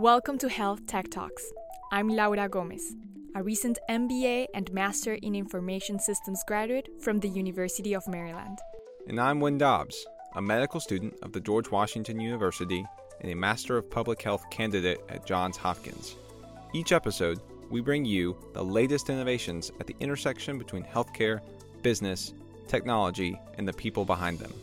Welcome to Health Tech Talks. I'm Laura Gomez, a recent MBA and Master in Information Systems graduate from the University of Maryland. And I'm Wynn Dobbs, a medical student of the George Washington University and a Master of Public Health candidate at Johns Hopkins. Each episode, we bring you the latest innovations at the intersection between healthcare, business, technology, and the people behind them.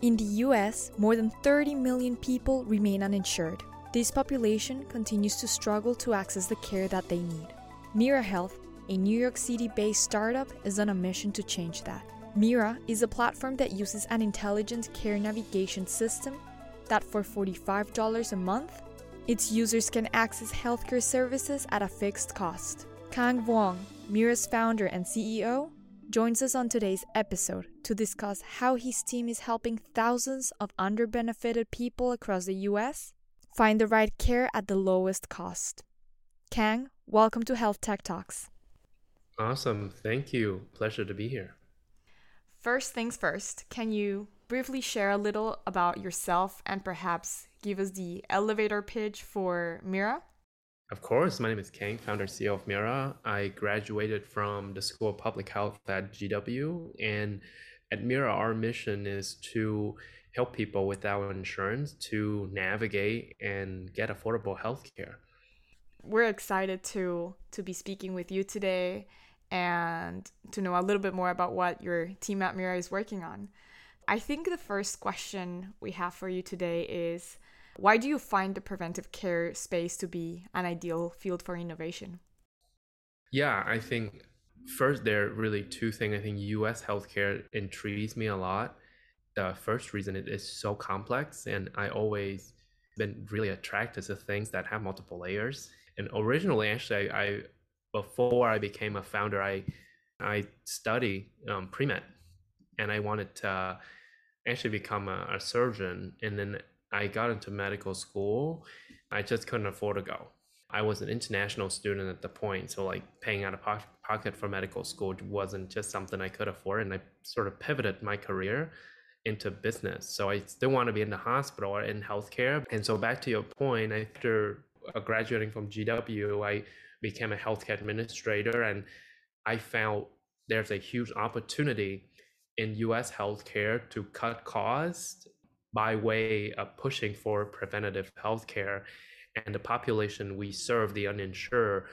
In the US, more than 30 million people remain uninsured. This population continues to struggle to access the care that they need. Mira Health, a New York City based startup, is on a mission to change that. Mira is a platform that uses an intelligent care navigation system that for $45 a month, its users can access healthcare services at a fixed cost. Khang Vuong, Mira's founder and CEO, joins us on today's episode to discuss how his team is helping thousands of underbenefited people across the US Find the right care at the lowest cost. Khang, welcome to Health Tech Talks. Awesome. Thank you. Pleasure to be here. First things first, can you briefly share a little about yourself and perhaps give us the elevator pitch for Mira? Of course. My name is Khang, founder CEO of Mira. I graduated from the School of Public Health at GW. And at Mira, our mission is to help people without insurance to navigate and get affordable health care. We're excited to to be speaking with you today and to know a little bit more about what your team at Mira is working on. I think the first question we have for you today is why do you find the preventive care space to be an ideal field for innovation? Yeah, I think first there are really two things. I think US healthcare intrigues me a lot the first reason it is so complex and i always been really attracted to things that have multiple layers. And originally actually i, I before i became a founder i i studied um, pre-med. And i wanted to actually become a, a surgeon. And then i got into medical school. I just couldn't afford to go. I was an international student at the point so like paying out of pocket for medical school wasn't just something i could afford. And i sort of pivoted my career into business. So I still want to be in the hospital or in healthcare. And so back to your point, after uh, graduating from GW, I became a healthcare administrator and I found there's a huge opportunity in US healthcare to cut costs by way of pushing for preventative healthcare. And the population we serve, the uninsured,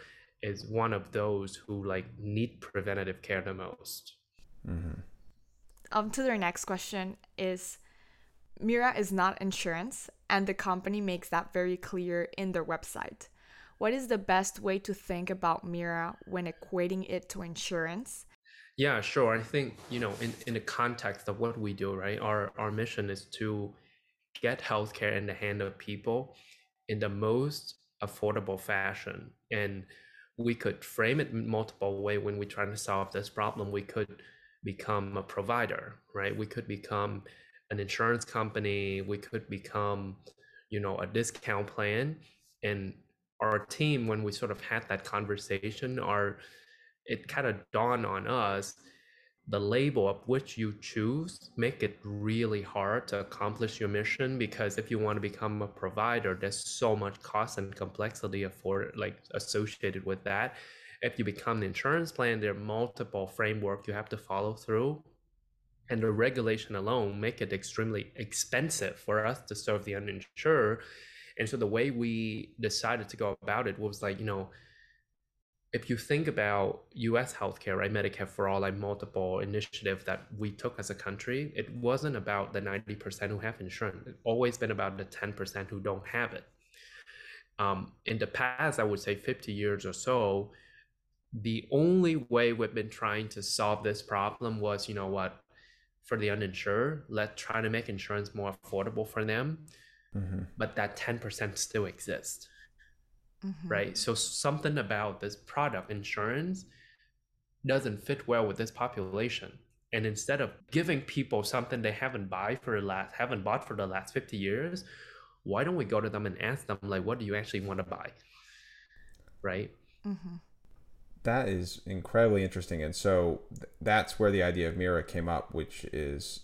is one of those who like need preventative care the most. Mm-hmm um, to their next question is Mira is not insurance, and the company makes that very clear in their website. What is the best way to think about Mira when equating it to insurance? Yeah, sure. I think, you know, in, in the context of what we do, right? Our our mission is to get healthcare in the hand of people in the most affordable fashion. And we could frame it multiple way when we're trying to solve this problem. We could become a provider, right? We could become an insurance company, we could become, you know, a discount plan. And our team, when we sort of had that conversation, our it kind of dawned on us the label of which you choose make it really hard to accomplish your mission because if you want to become a provider there's so much cost and complexity for like associated with that if you become an insurance plan, there are multiple framework you have to follow through. And the regulation alone make it extremely expensive for us to serve the uninsured. And so the way we decided to go about it was like, you know, if you think about US healthcare, right, Medicare for all, like multiple initiative that we took as a country, it wasn't about the 90% who have insurance. It's always been about the 10% who don't have it. Um, in the past, I would say 50 years or so, the only way we've been trying to solve this problem was, you know what, for the uninsured, let's try to make insurance more affordable for them. Mm-hmm. But that 10% still exists. Mm-hmm. Right. So something about this product insurance doesn't fit well with this population. And instead of giving people something they haven't buy for the last haven't bought for the last 50 years, why don't we go to them and ask them like what do you actually want to buy? Right? Mm-hmm that is incredibly interesting. And so th- that's where the idea of Mira came up, which is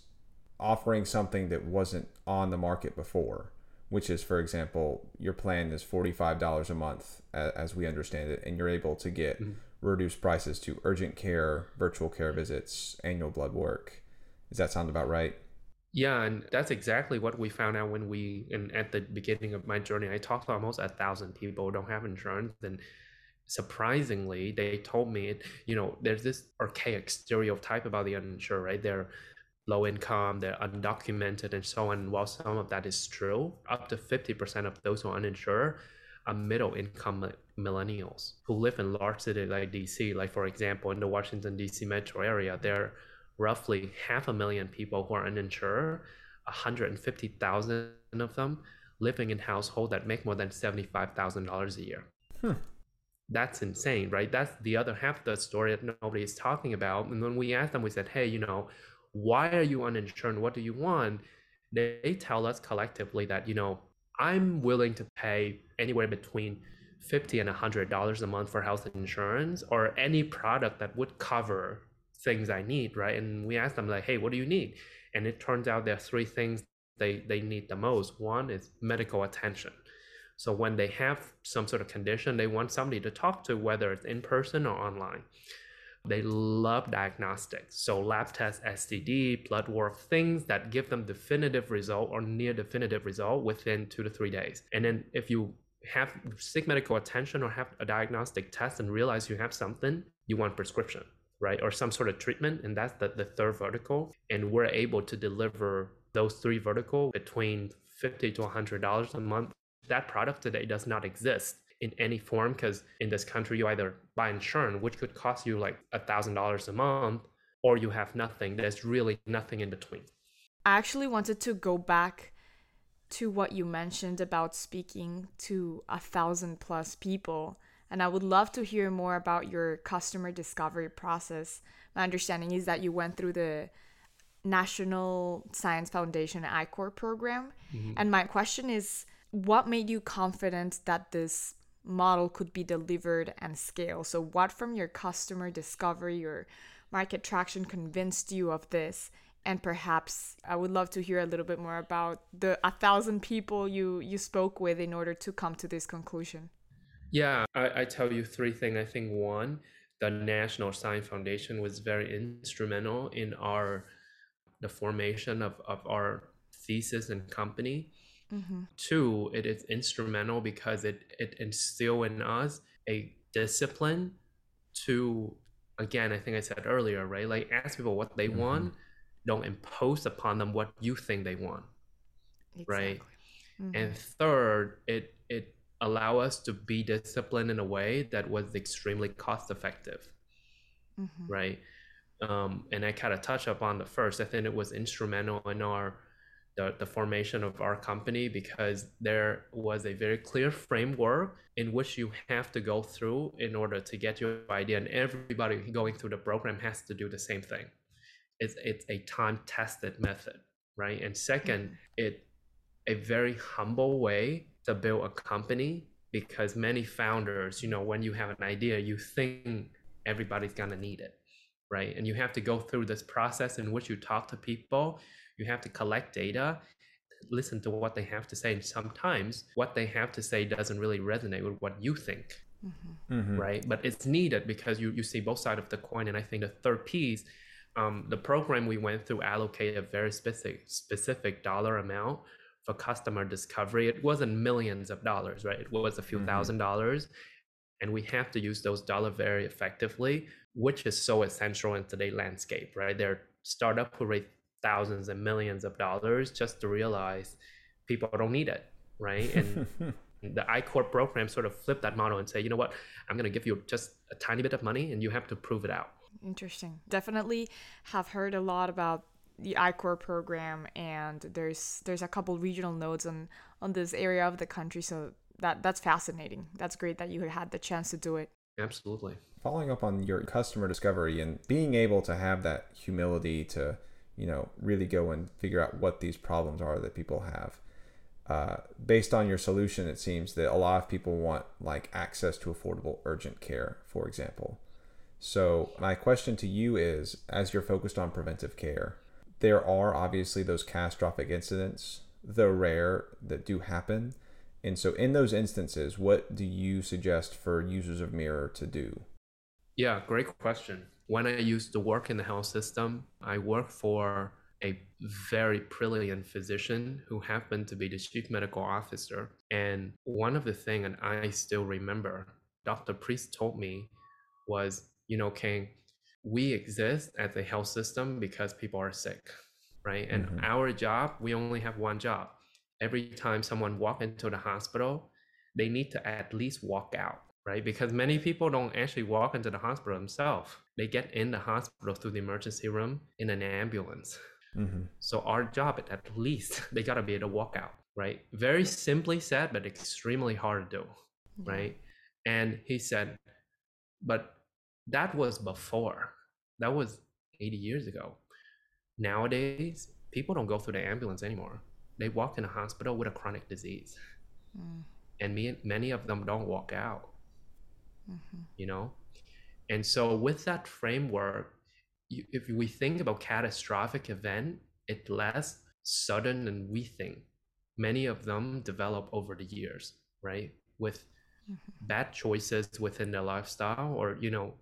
offering something that wasn't on the market before, which is, for example, your plan is $45 a month, as we understand it, and you're able to get mm-hmm. reduced prices to urgent care, virtual care visits, annual blood work. Does that sound about right? Yeah, and that's exactly what we found out when we, and at the beginning of my journey, I talked to almost a thousand people who don't have insurance, and surprisingly, they told me, you know, there's this archaic stereotype about the uninsured, right? They're low income, they're undocumented, and so on. While some of that is true, up to 50% of those who are uninsured are middle income millennials who live in large cities like DC. Like, for example, in the Washington, DC metro area, there are roughly half a million people who are uninsured, 150,000 of them living in households that make more than $75,000 a year. Hmm that's insane, right? That's the other half of the story that nobody is talking about. And when we asked them, we said, hey, you know, why are you uninsured? What do you want? They tell us collectively that, you know, I'm willing to pay anywhere between 50 and $100 a month for health insurance or any product that would cover things I need, right? And we asked them like, hey, what do you need? And it turns out there are three things they, they need the most. One is medical attention. So when they have some sort of condition, they want somebody to talk to, whether it's in person or online. They love diagnostics. So lab tests, STD, blood work, things that give them definitive result or near definitive result within two to three days. And then if you have seek medical attention or have a diagnostic test and realize you have something, you want prescription, right? Or some sort of treatment. And that's the, the third vertical. And we're able to deliver those three vertical between 50 to $100 a month. That product today does not exist in any form because in this country you either buy insurance which could cost you like a thousand dollars a month or you have nothing. There's really nothing in between. I actually wanted to go back to what you mentioned about speaking to a thousand plus people and i would love to hear more about your customer discovery process. My understanding is that you went through the national science foundation i-corps program. Mm-hmm. and my question is what made you confident that this model could be delivered and scale. So, what from your customer discovery or market traction convinced you of this? And perhaps I would love to hear a little bit more about the a thousand people you you spoke with in order to come to this conclusion. Yeah, I, I tell you three things. I think one, the National Science Foundation was very instrumental in our the formation of, of our thesis and company Mm-hmm. Two, it is instrumental because it it instill in us a discipline to again, I think I said earlier, right? Like ask people what they mm-hmm. want, don't impose upon them what you think they want. Exactly. Right. Mm-hmm. And third, it it allow us to be disciplined in a way that was extremely cost effective. Mm-hmm. Right. Um, and I kind of touch upon the first. I think it was instrumental in our the, the formation of our company because there was a very clear framework in which you have to go through in order to get your idea and everybody going through the program has to do the same thing. It's, it's a time tested method right? And second it a very humble way to build a company because many founders you know when you have an idea you think everybody's going to need it right? And you have to go through this process in which you talk to people you have to collect data listen to what they have to say and sometimes what they have to say doesn't really resonate with what you think mm-hmm. Mm-hmm. right but it's needed because you, you see both sides of the coin and i think the third piece um, the program we went through allocated a very specific specific dollar amount for customer discovery it wasn't millions of dollars right it was a few mm-hmm. thousand dollars and we have to use those dollars very effectively which is so essential in today's landscape right there are startup who raise thousands and millions of dollars just to realize people don't need it, right? And the I-Corps program sort of flipped that model and say, you know what, I'm going to give you just a tiny bit of money and you have to prove it out. Interesting. Definitely have heard a lot about the I-Corps program and there's there's a couple regional nodes on on this area of the country so that that's fascinating. That's great that you had the chance to do it. Absolutely. Following up on your customer discovery and being able to have that humility to you know, really go and figure out what these problems are that people have. Uh, based on your solution, it seems that a lot of people want like access to affordable urgent care, for example. So my question to you is, as you're focused on preventive care, there are obviously those catastrophic incidents though rare, that do happen. And so, in those instances, what do you suggest for users of Mira to do? Yeah, great question. When I used to work in the health system, I worked for a very brilliant physician who happened to be the chief medical officer. And one of the things, and I still remember, Dr. Priest told me was, you know, Khang, we exist as a health system because people are sick, right? And mm-hmm. our job, we only have one job. Every time someone walk into the hospital, they need to at least walk out, right? Because many people don't actually walk into the hospital themselves. They get in the hospital through the emergency room in an ambulance. Mm-hmm. So our job, at least, they gotta be able to walk out, right? Very simply said, but extremely hard to do, yeah. right? And he said, but that was before. That was 80 years ago. Nowadays, people don't go through the ambulance anymore. They walk in a hospital with a chronic disease. Mm. And me, many of them don't walk out. Mm-hmm. You know? And so with that framework, you, if we think about catastrophic event, it less sudden than we think. Many of them develop over the years, right? With mm-hmm. bad choices within their lifestyle or, you know,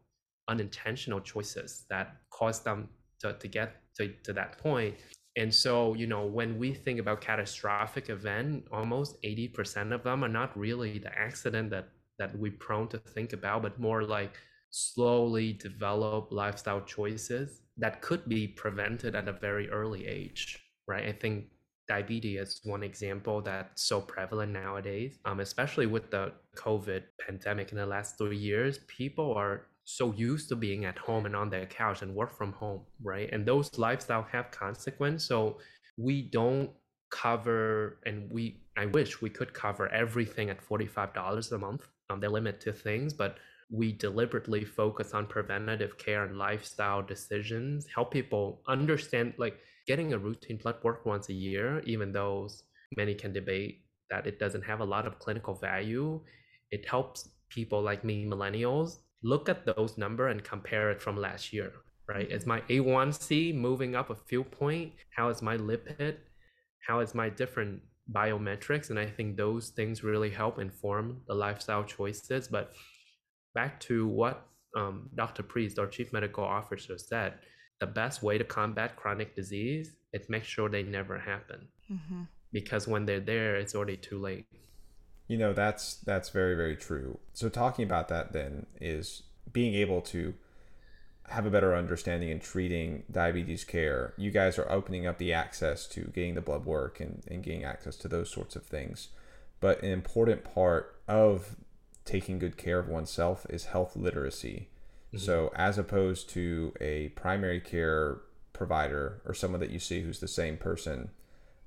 unintentional choices that cause them to, to get to, to that point. And so, you know, when we think about catastrophic event, almost 80% of them are not really the accident that that we're prone to think about, but more like slowly develop lifestyle choices that could be prevented at a very early age, right? I think diabetes is one example that's so prevalent nowadays, um, especially with the COVID pandemic in the last three years. People are so used to being at home and on their couch and work from home, right? And those lifestyle have consequence. So we don't cover, and we I wish we could cover everything at forty five dollars a month. Um, they limit to things, but we deliberately focus on preventative care and lifestyle decisions, help people understand like getting a routine blood work once a year, even though many can debate that it doesn't have a lot of clinical value. It helps people like me, millennials, look at those number and compare it from last year, right? Is my A1C moving up a few point? How is my lipid? How is my different biometrics? And I think those things really help inform the lifestyle choices. But back to what um, Dr. Priest, our chief medical officer, said, the best way to combat chronic disease is make sure they never happen. Mm-hmm. Because when they're there, it's already too late. You know, that's that's very very true. So talking about that then is being able to have a better understanding in treating diabetes care. You guys are opening up the access to getting the blood work and, and getting access to those sorts of things. But an important part of taking good care of oneself is health literacy. Mm-hmm. So, as opposed to a primary care provider or someone that you see who's the same person,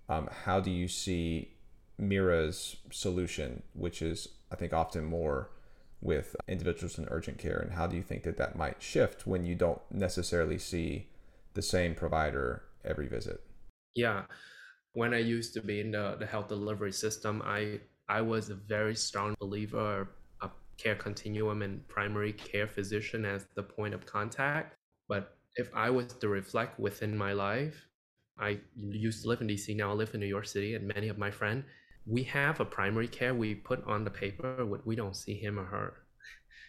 um, how do you see Mira's solution, which is, I think, often more with individuals in urgent care? And how do you think that that might shift when you don't necessarily see the same provider every visit? Yeah. When I used to be in the, the health delivery system, I I was a very strong believer a care continuum and primary care physician as the point of contact. But if I was to reflect within my life, I used to live in DC, now I live in New York City, and many of my friends, we have a primary care we put on the paper, we don't see him or her.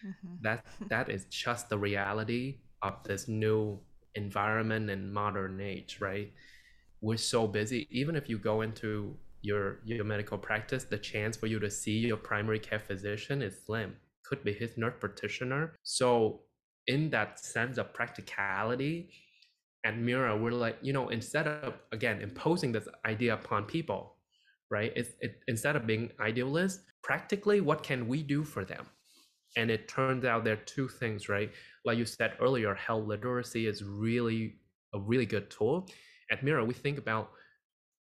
Mm-hmm. That that is just the reality of this new environment and modern age, right? We're so busy. Even if you go into your your medical practice, the chance for you to see your primary care physician is slim. Could be his nurse practitioner. So in that sense of practicality, at Mira, we're like, you know, instead of again imposing this idea upon people, right? It's it, instead of being idealist, practically, what can we do for them? And it turns out there are two things, right? Like you said earlier, health literacy is really a really good tool. At Mira, we think about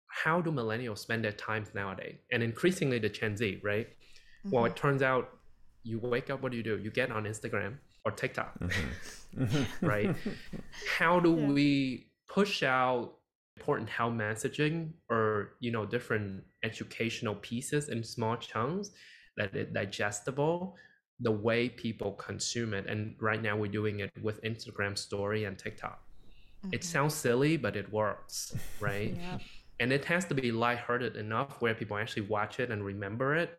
how do millennials spend their time nowadays and increasingly the gen z right mm-hmm. well it mm-hmm. turns out you wake up what do you do you get on instagram or tiktok mm-hmm. right how do yeah. we push out important health messaging or you know different educational pieces in small chunks that is digestible the way people consume it and right now we're doing it with instagram story and tiktok mm-hmm. it sounds silly but it works right yeah and it has to be lighthearted enough where people actually watch it and remember it.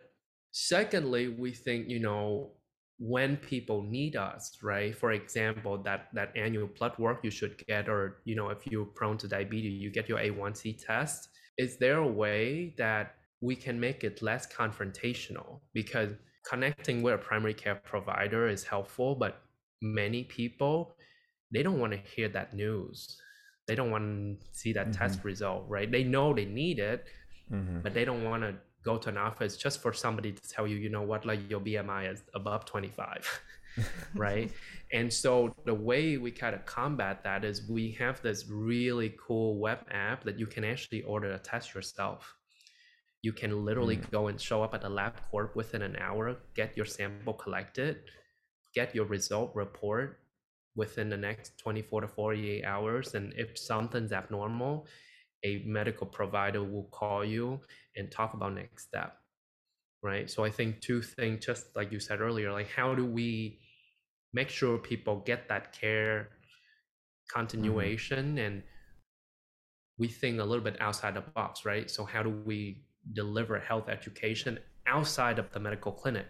Secondly, we think, you know, when people need us, right? For example, that that annual blood work you should get, or you know, if you're prone to diabetes, you get your A1C test. Is there a way that we can make it less confrontational? Because connecting with a primary care provider is helpful, but many people they don't want to hear that news. They don't want to see that mm-hmm. test result, right? They know they need it, mm-hmm. but they don't want to go to an office just for somebody to tell you, you know what, like your BMI is above 25, right? And so the way we kind of combat that is we have this really cool web app that you can actually order a test yourself. You can literally mm. go and show up at the LabCorp within an hour, get your sample collected, get your result report within the next 24 to 48 hours. And if something's abnormal, a medical provider will call you and talk about next step right so i think two things just like you said earlier like how do we make sure people get that care mm-hmm. continuation mm-hmm. and we think a little bit outside the box right so how do we deliver health education outside of the medical clinic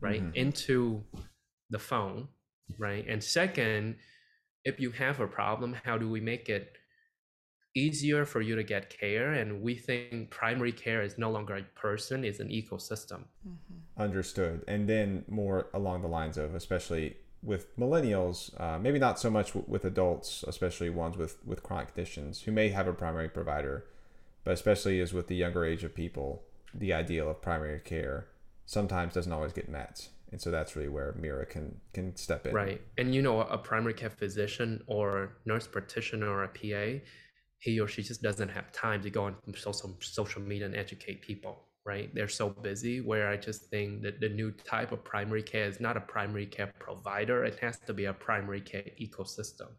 right mm-hmm. into the phone right and second if you have a problem how do we make it easier for you to get care and we think primary care is no longer a person it's an ecosystem mm-hmm. understood and then more along the lines of especially with millennials uh, maybe not so much w- with adults especially ones with with chronic conditions who may have a primary provider but especially as with the younger age of people the ideal of primary care sometimes doesn't always get met and so that's really where Mira can can step in. Right, and you know, a primary care physician or nurse practitioner or a PA, he or she just doesn't have time to go on social social media and educate people right? They're so busy where i just think that the new type of primary care is not a primary care provider. It has to be a primary care ecosystem.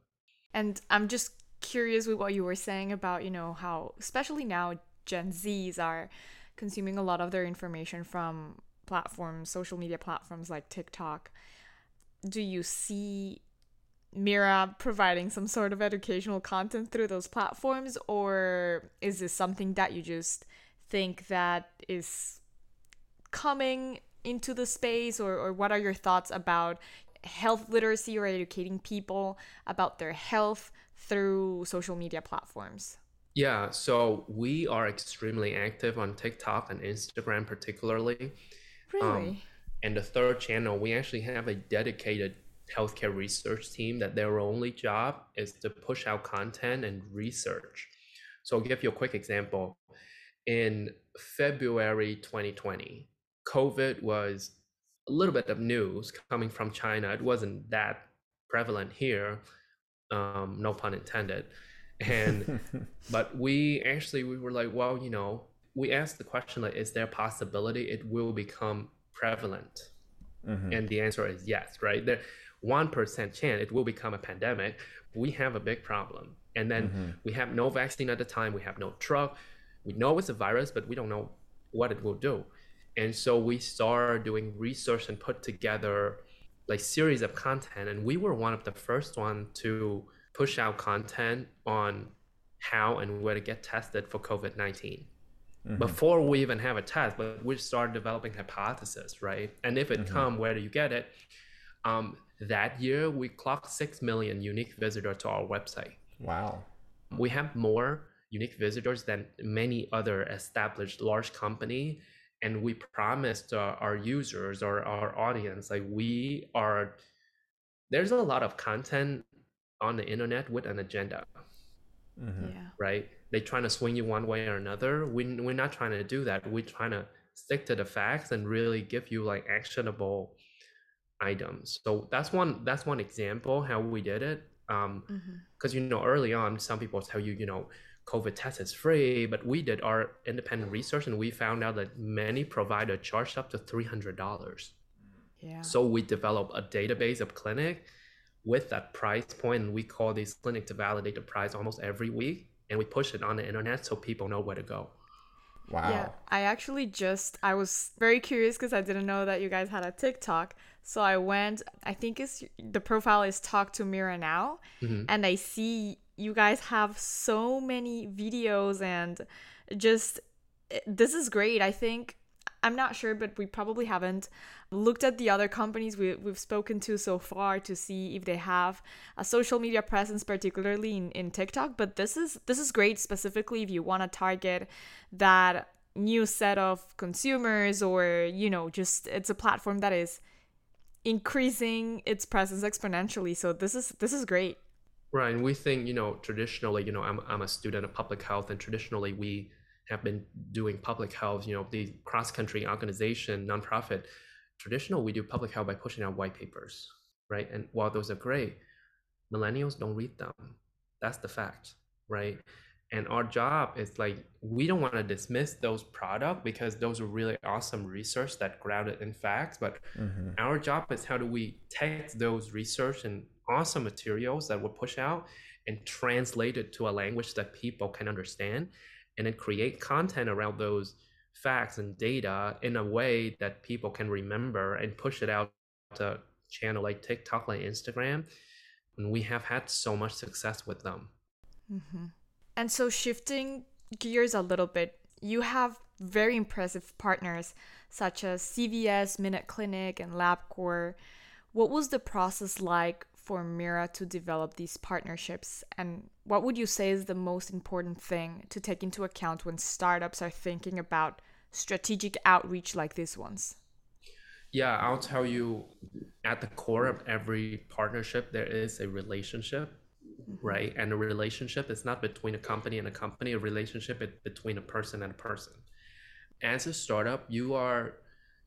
And i'm just curious with what you were saying about you know how especially now gen z's are consuming a lot of their information from platforms social media platforms like tiktok. Do you see Mira providing some sort of educational content through those platforms, or is this something that you just think that is coming into the space, or, or what are your thoughts about health literacy or educating people about their health through social media platforms? Yeah, so we are extremely active on TikTok and Instagram, particularly. Really? Um, and the third channel, we actually have a dedicated healthcare research team that their only job is to push out content and research. So I'll give you a quick example. In February 2020, COVID was a little bit of news coming from China. It wasn't that prevalent here, um, no pun intended. And but we actually we were like, well, you know, we asked the question like, is there a possibility it will become prevalent? Mm-hmm. And the answer is yes, right? There 1% chance it will become a pandemic, we have a big problem. And then mm-hmm. we have no vaccine at the time, we have no drug. We know it's a virus, but we don't know what it will do. And so we started doing research and put together like series of content. And we were one of the first one to push out content on how and where to get tested for COVID-19. Mm-hmm. Before we even have a test, but we started developing hypothesis, right? And if it mm-hmm. come, where do you get it? Um, that year, we clocked 6 million unique visitors to our website. Wow. We have more unique visitors than many other established large company and we promised uh, our users or our audience like we are there's a lot of content on the internet with an agenda mm-hmm. yeah. right they trying to swing you one way or another we, we're not trying to do that we're trying to stick to the facts and really give you like actionable items. So that's one that's one example how we did it. Um, because mm-hmm. you know early on, some people tell you you know COVID test is free, but we did our independent research and we found out that many providers charged up to three hundred dollars. Yeah. So we developed a database of clinic with that price point, and we call these clinic to validate the price almost every week, and we push it on the internet so people know where to go. Wow. Yeah, I actually just I was very curious because I didn't know that you guys had a TikTok. So I went. I think it's the profile is Talk to Mira now, mm-hmm. and I see you guys have so many videos and just this is great. I think I'm not sure, but we probably haven't looked at the other companies we, we've spoken to so far to see if they have a social media presence, particularly in, in TikTok. But this is this is great specifically if you want to target that new set of consumers or you know just it's a platform that is increasing its presence exponentially so this is this is great right and we think you know traditionally you know i'm, I'm a student of public health and traditionally we have been doing public health, you know, the cross country organization, nonprofit. Traditional, we do public health by pushing out white papers, right? And while those are great, millennials don't read them. That's the fact, right? And our job is like we don't want to dismiss those products because those are really awesome research that grounded in facts. But mm-hmm. our job is how do we take those research and awesome materials that we push out and translate it to a language that people can understand and then create content around those facts and data in a way that people can remember and push it out to channel like TikTok, like Instagram. And we have had so much success with them. Mm-hmm. And so, shifting gears a little bit, you have very impressive partners such as CVS, Minute Clinic, and LabCorp. What was the process like for Mira to develop these partnerships? And what would you say is the most important thing to take into account when startups are thinking about strategic outreach like these ones? Yeah, I'll tell you at the core of every partnership, there is a relationship, mm-hmm. right? And a relationship is not between a company and a company, a relationship is between a person and a person. As a startup, you are,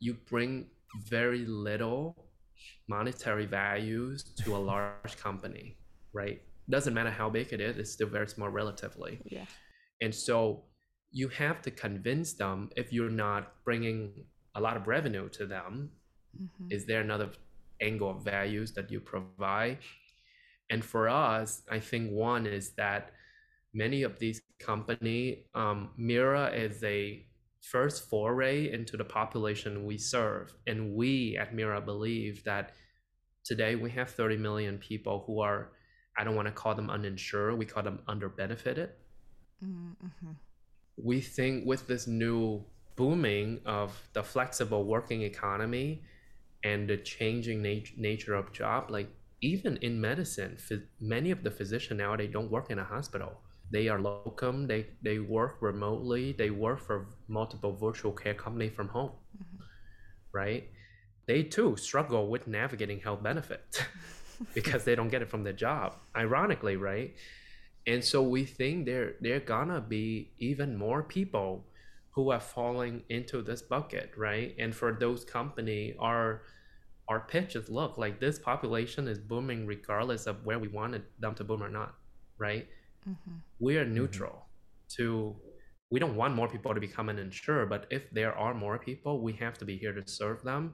you bring very little monetary values to a large company, right? Doesn't matter how big it is, it's still very small relatively. Yeah. And so you have to convince them if you're not bringing a lot of revenue to them, mm-hmm. is there another angle of values that you provide? And for us, I think one is that many of these company, um, Mira is a first foray into the population we serve. And we at Mira believe that today we have 30 million people who are, I don't want to call them uninsured, we call them underbenefited. Mm-hmm. We think with this new booming of the flexible working economy and the changing nat- nature of job, like even in medicine, many of the physicians nowadays don't work in a hospital they are locum they they work remotely they work for multiple virtual care company from home mm-hmm. right? They too struggle with navigating health benefits because they don't get it from their job ironically right? And so we think there there are gonna be even more people who are falling into this bucket right? And for those company our our pitch is look like this population is booming regardless of where we wanted them to boom or not right mm-hmm. we are mm-hmm. neutral to we don't want more people to become an insurer but if there are more people we have to be here to serve them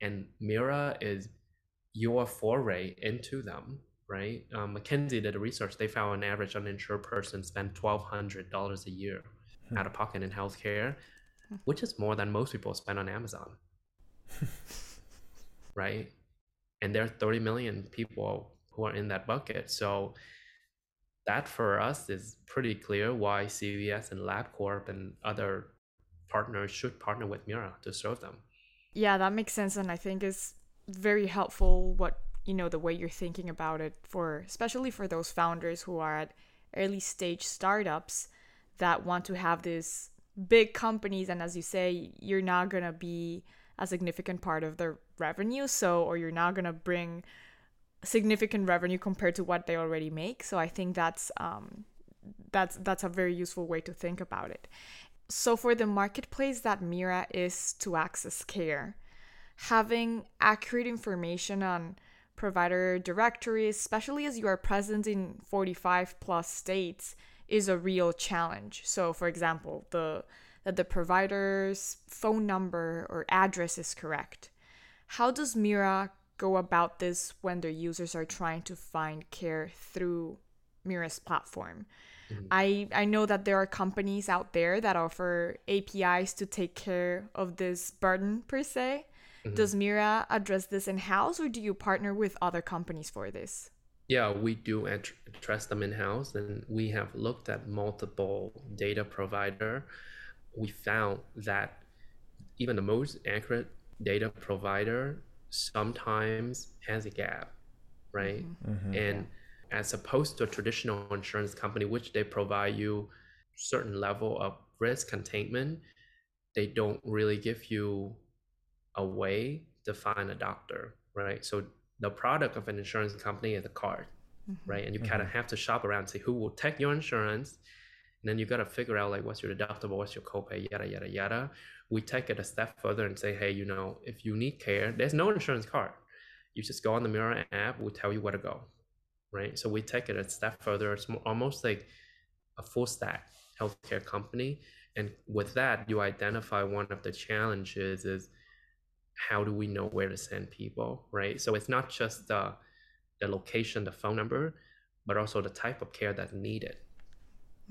and mira is your foray into them right um, mckinsey did a research they found an average uninsured person spent $1200 a year hmm. out of pocket in healthcare which is more than most people spend on amazon right and there are 30 million people who are in that bucket so that for us is pretty clear why CVS and LabCorp and other partners should partner with Mira to serve them. Yeah, that makes sense, and I think is very helpful. What you know, the way you're thinking about it for, especially for those founders who are at early stage startups that want to have these big companies, and as you say, you're not gonna be a significant part of the revenue, so or you're not gonna bring significant revenue compared to what they already make. So I think that's um, that's that's a very useful way to think about it. So for the marketplace that Mira is to access care, having accurate information on provider directories, especially as you are present in 45 plus states, is a real challenge. So for example, the that the provider's phone number or address is correct. How does Mira go about this when their users are trying to find care through Mira's platform. Mm-hmm. I, I know that there are companies out there that offer APIs to take care of this burden per se. Mm-hmm. Does Mira address this in house or do you partner with other companies for this? Yeah, we do address them in house, and we have looked at multiple data provider. We found that even the most accurate data provider sometimes has a gap, right? Mm-hmm. And as opposed to a traditional insurance company, which they provide you certain level of risk containment, they don't really give you a way to find a doctor, right? So the product of an insurance company is a card, mm-hmm. right? And you mm-hmm. kind of have to shop around, see who will take your insurance. And then you got to figure out like what's your deductible, what's your copay, yada, yada, yada. We take it a step further and say, hey, you know, if you need care, there's no insurance card. You just go on the Mira app, we'll tell you where to go, right? So we take it a step further. It's almost like a full stack healthcare company. And with that, you identify one of the challenges is how do we know where to send people, right? So it's not just the, the location, the phone number, but also the type of care that's needed,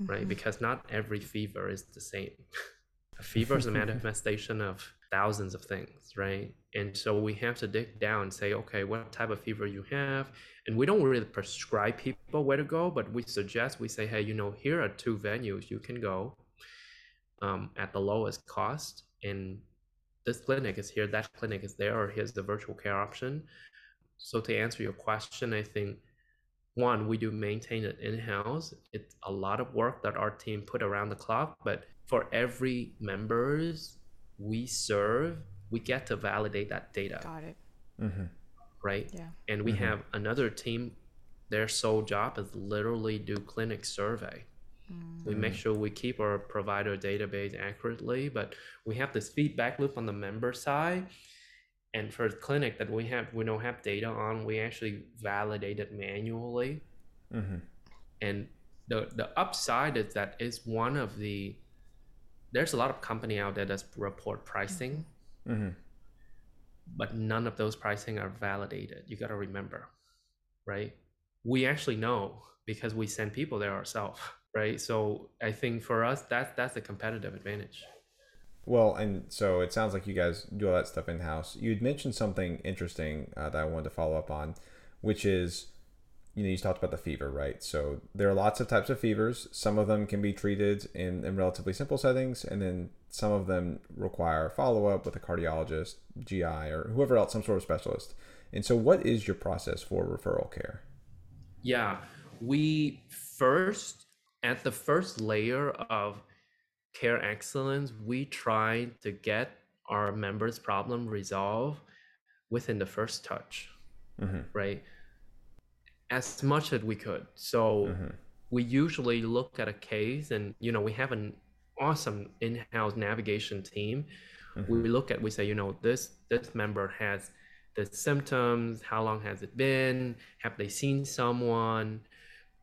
mm-hmm. right? Because not every fever is the same. a fever is a manifestation of thousands of things, right? And so we have to dig down and say, okay, what type of fever you have. And we don't really prescribe people where to go, but we suggest, we say, hey, you know, here are two venues you can go um, at the lowest cost. And this clinic is here, that clinic is there, or here's the virtual care option. So to answer your question, I think one, we do maintain it in-house. It's a lot of work that our team put around the clock, but for every members we serve, we get to validate that data. Got it. Mm-hmm. Right? Yeah. And we mm-hmm. have another team, their sole job is literally do clinic survey. Mm-hmm. We make sure we keep our provider database accurately, but we have this feedback loop on the member side. And for the clinic that we have, we don't have data on, we actually validate it manually. Mm-hmm. And the the upside is that is one of the there's a lot of company out there that report pricing, mm-hmm. but none of those pricing are validated. You got to remember, right? We actually know because we send people there ourselves right? So I think for us, that's that's a competitive advantage. Well, and so it sounds like you guys do all that stuff in house. You'd mentioned something interesting uh, that I wanted to follow up on, which is, you know, you talked about the fever, right? So there are lots of types of fevers. Some of them can be treated in, in relatively simple settings, and then some of them require follow up with a cardiologist, GI, or whoever else, some sort of specialist. And so, what is your process for referral care? Yeah, we first at the first layer of care excellence, we try to get our members' problem resolved within the first touch, mm-hmm. right? As much as we could. So mm-hmm. we usually look at a case, and you know, we have an awesome in-house navigation team. Mm-hmm. We look at, we say, you know, this this member has the symptoms. How long has it been? Have they seen someone?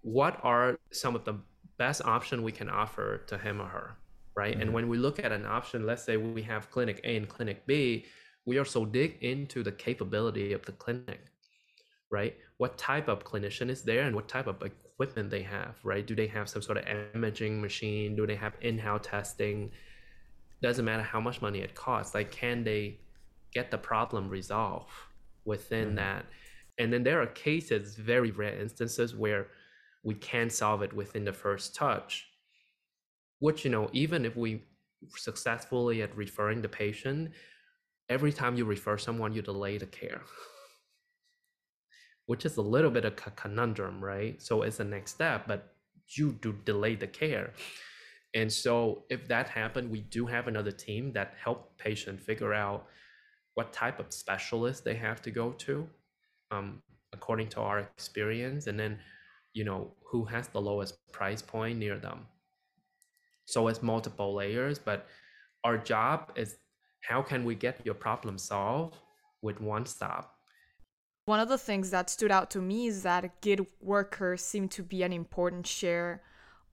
What are some of the best option we can offer to him or her right? Mm-hmm. and when we look at an option let's say we have clinic a and clinic b we also dig into the capability of the clinic right? What type of clinician is there and what type of equipment they have right? Do they have some sort of imaging machine? Do they have in-house testing? Doesn't matter how much money it costs like can they get the problem resolved within mm-hmm. that? And then there are cases very rare instances where we can solve it within the first touch which you know even if we successfully at referring the patient every time you refer someone you delay the care. Which is a little bit of a conundrum right? So it's the next step but you do delay the care. And so if that happened we do have another team that help patient figure out what type of specialist they have to go to um, according to our experience and then you know who has the lowest price point near them so it's multiple layers but our job is how can we get your problem solved with one stop? One of the things that stood out to me is that gig workers seem to be an important share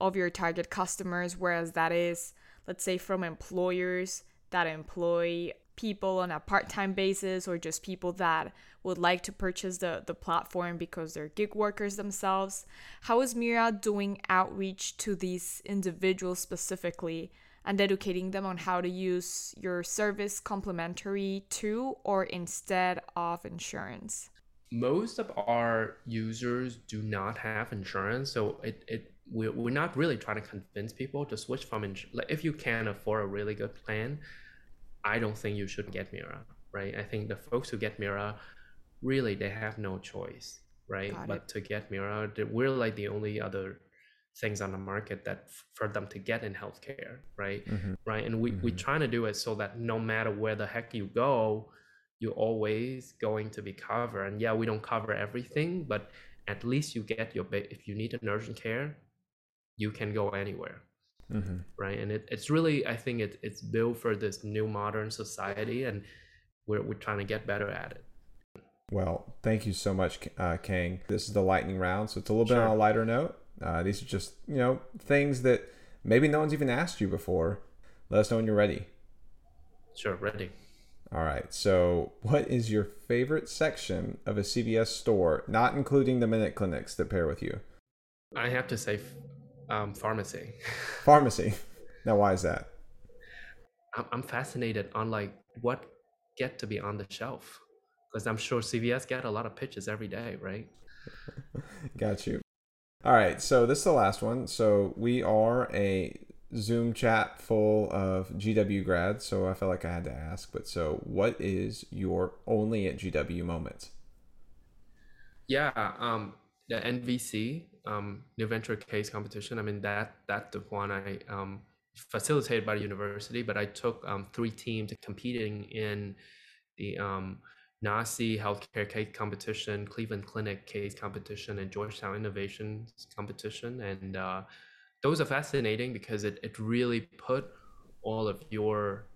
of your target customers whereas that is let's say from employers that employ people on a part-time basis or just people that would like to purchase the, the platform because they're gig workers themselves how is mira doing outreach to these individuals specifically and educating them on how to use your service complementary to or instead of insurance most of our users do not have insurance, so it, it we're, we're not really trying to convince people to switch from insurance. Like if you can afford a really good plan, I don't think you should get Mira, right? I think the folks who get Mira, really they have no choice, right? Got but it. to get Mira, we're like the only other things on the market that f- for them to get in healthcare, right? Mhm. Right. And we, we Mhm. trying to do it so that no matter where the heck you go, you're always going to be covered. And yeah, we don't cover everything, but at least you get your ba- if you need an urgent care, you can go anywhere Mhm. right and it, it's really i think it, it's built for this new modern society and we're, we're trying to get better at it Well, thank you so much, uh, Khang. This is the lightning round, so it's a little bit on a lighter note. Uh, these are just, you know, things that maybe no one's even asked you before. Let us know when you're ready. sure ready All right. So, what is your favorite section of a CVS store, not including the minute clinics that pair with you? i have to say um, pharmacy Pharmacy. Now, why is that? I'm, I'm fascinated on like what get to be on the shelf because i'm sure cvs get a lot of pitches every day right Got you. All right. So, this is the last one. So, we are a Zoom chat full of GW grads. So, I felt like I had to ask. But so, what is your only at GW moment? Yeah, um, the NVC, um, New Venture Case Competition. I mean that that's the one I um, facilitated by the university, but I took um, three teams competing in the um, NACI Healthcare Case Competition, Cleveland Clinic Case Competition, and Georgetown Innovation Competition, and uh, those are fascinating because it it really put all of your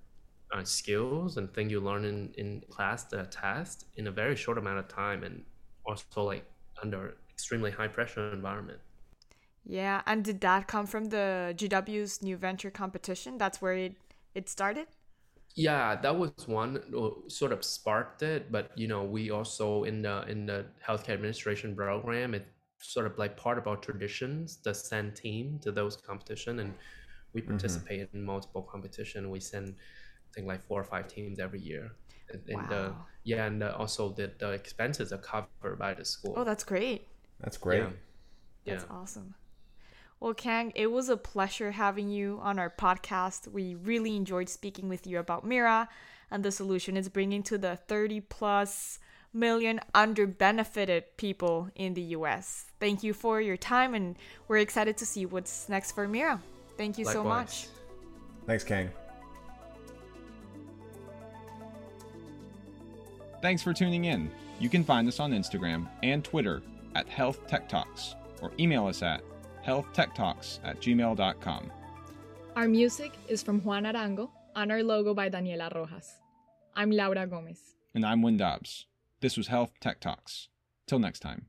uh, skills and things you learn in, in class to test in a very short amount of time and also like under extremely high pressure environment. Yeah, and did that come from the GW's new venture competition? That's where it it started. Yeah, that was one uh, sort of sparked it, but you know, we also in the in the healthcare administration program, it sort of like part of our traditions to send team to those competition, and we participate in multiple competition. We send, I think, like four or five teams every year. And, and the Wow. yeah, and uh, also the the expenses are covered by the school. Oh, that's great. That's great. Yeah. That's awesome. Well, Khang, it was a pleasure having you on our podcast. We really enjoyed speaking with you about Mira and the solution it's bringing to the 30 plus million underbenefited people in the US. Thank you for your time, and we're excited to see what's next for Mira. Thank you so much. Likewise. Thanks, Khang. Thanks for tuning in. You can find us on Instagram and Twitter at Health Tech Talks or email us at healthtechtalks at gmail.com. Our music is from Juan Arango and our logo by Daniela Rojas. I'm Laura Gomez. And I'm Win Dobbs. This was Health Tech Talks. Till next time.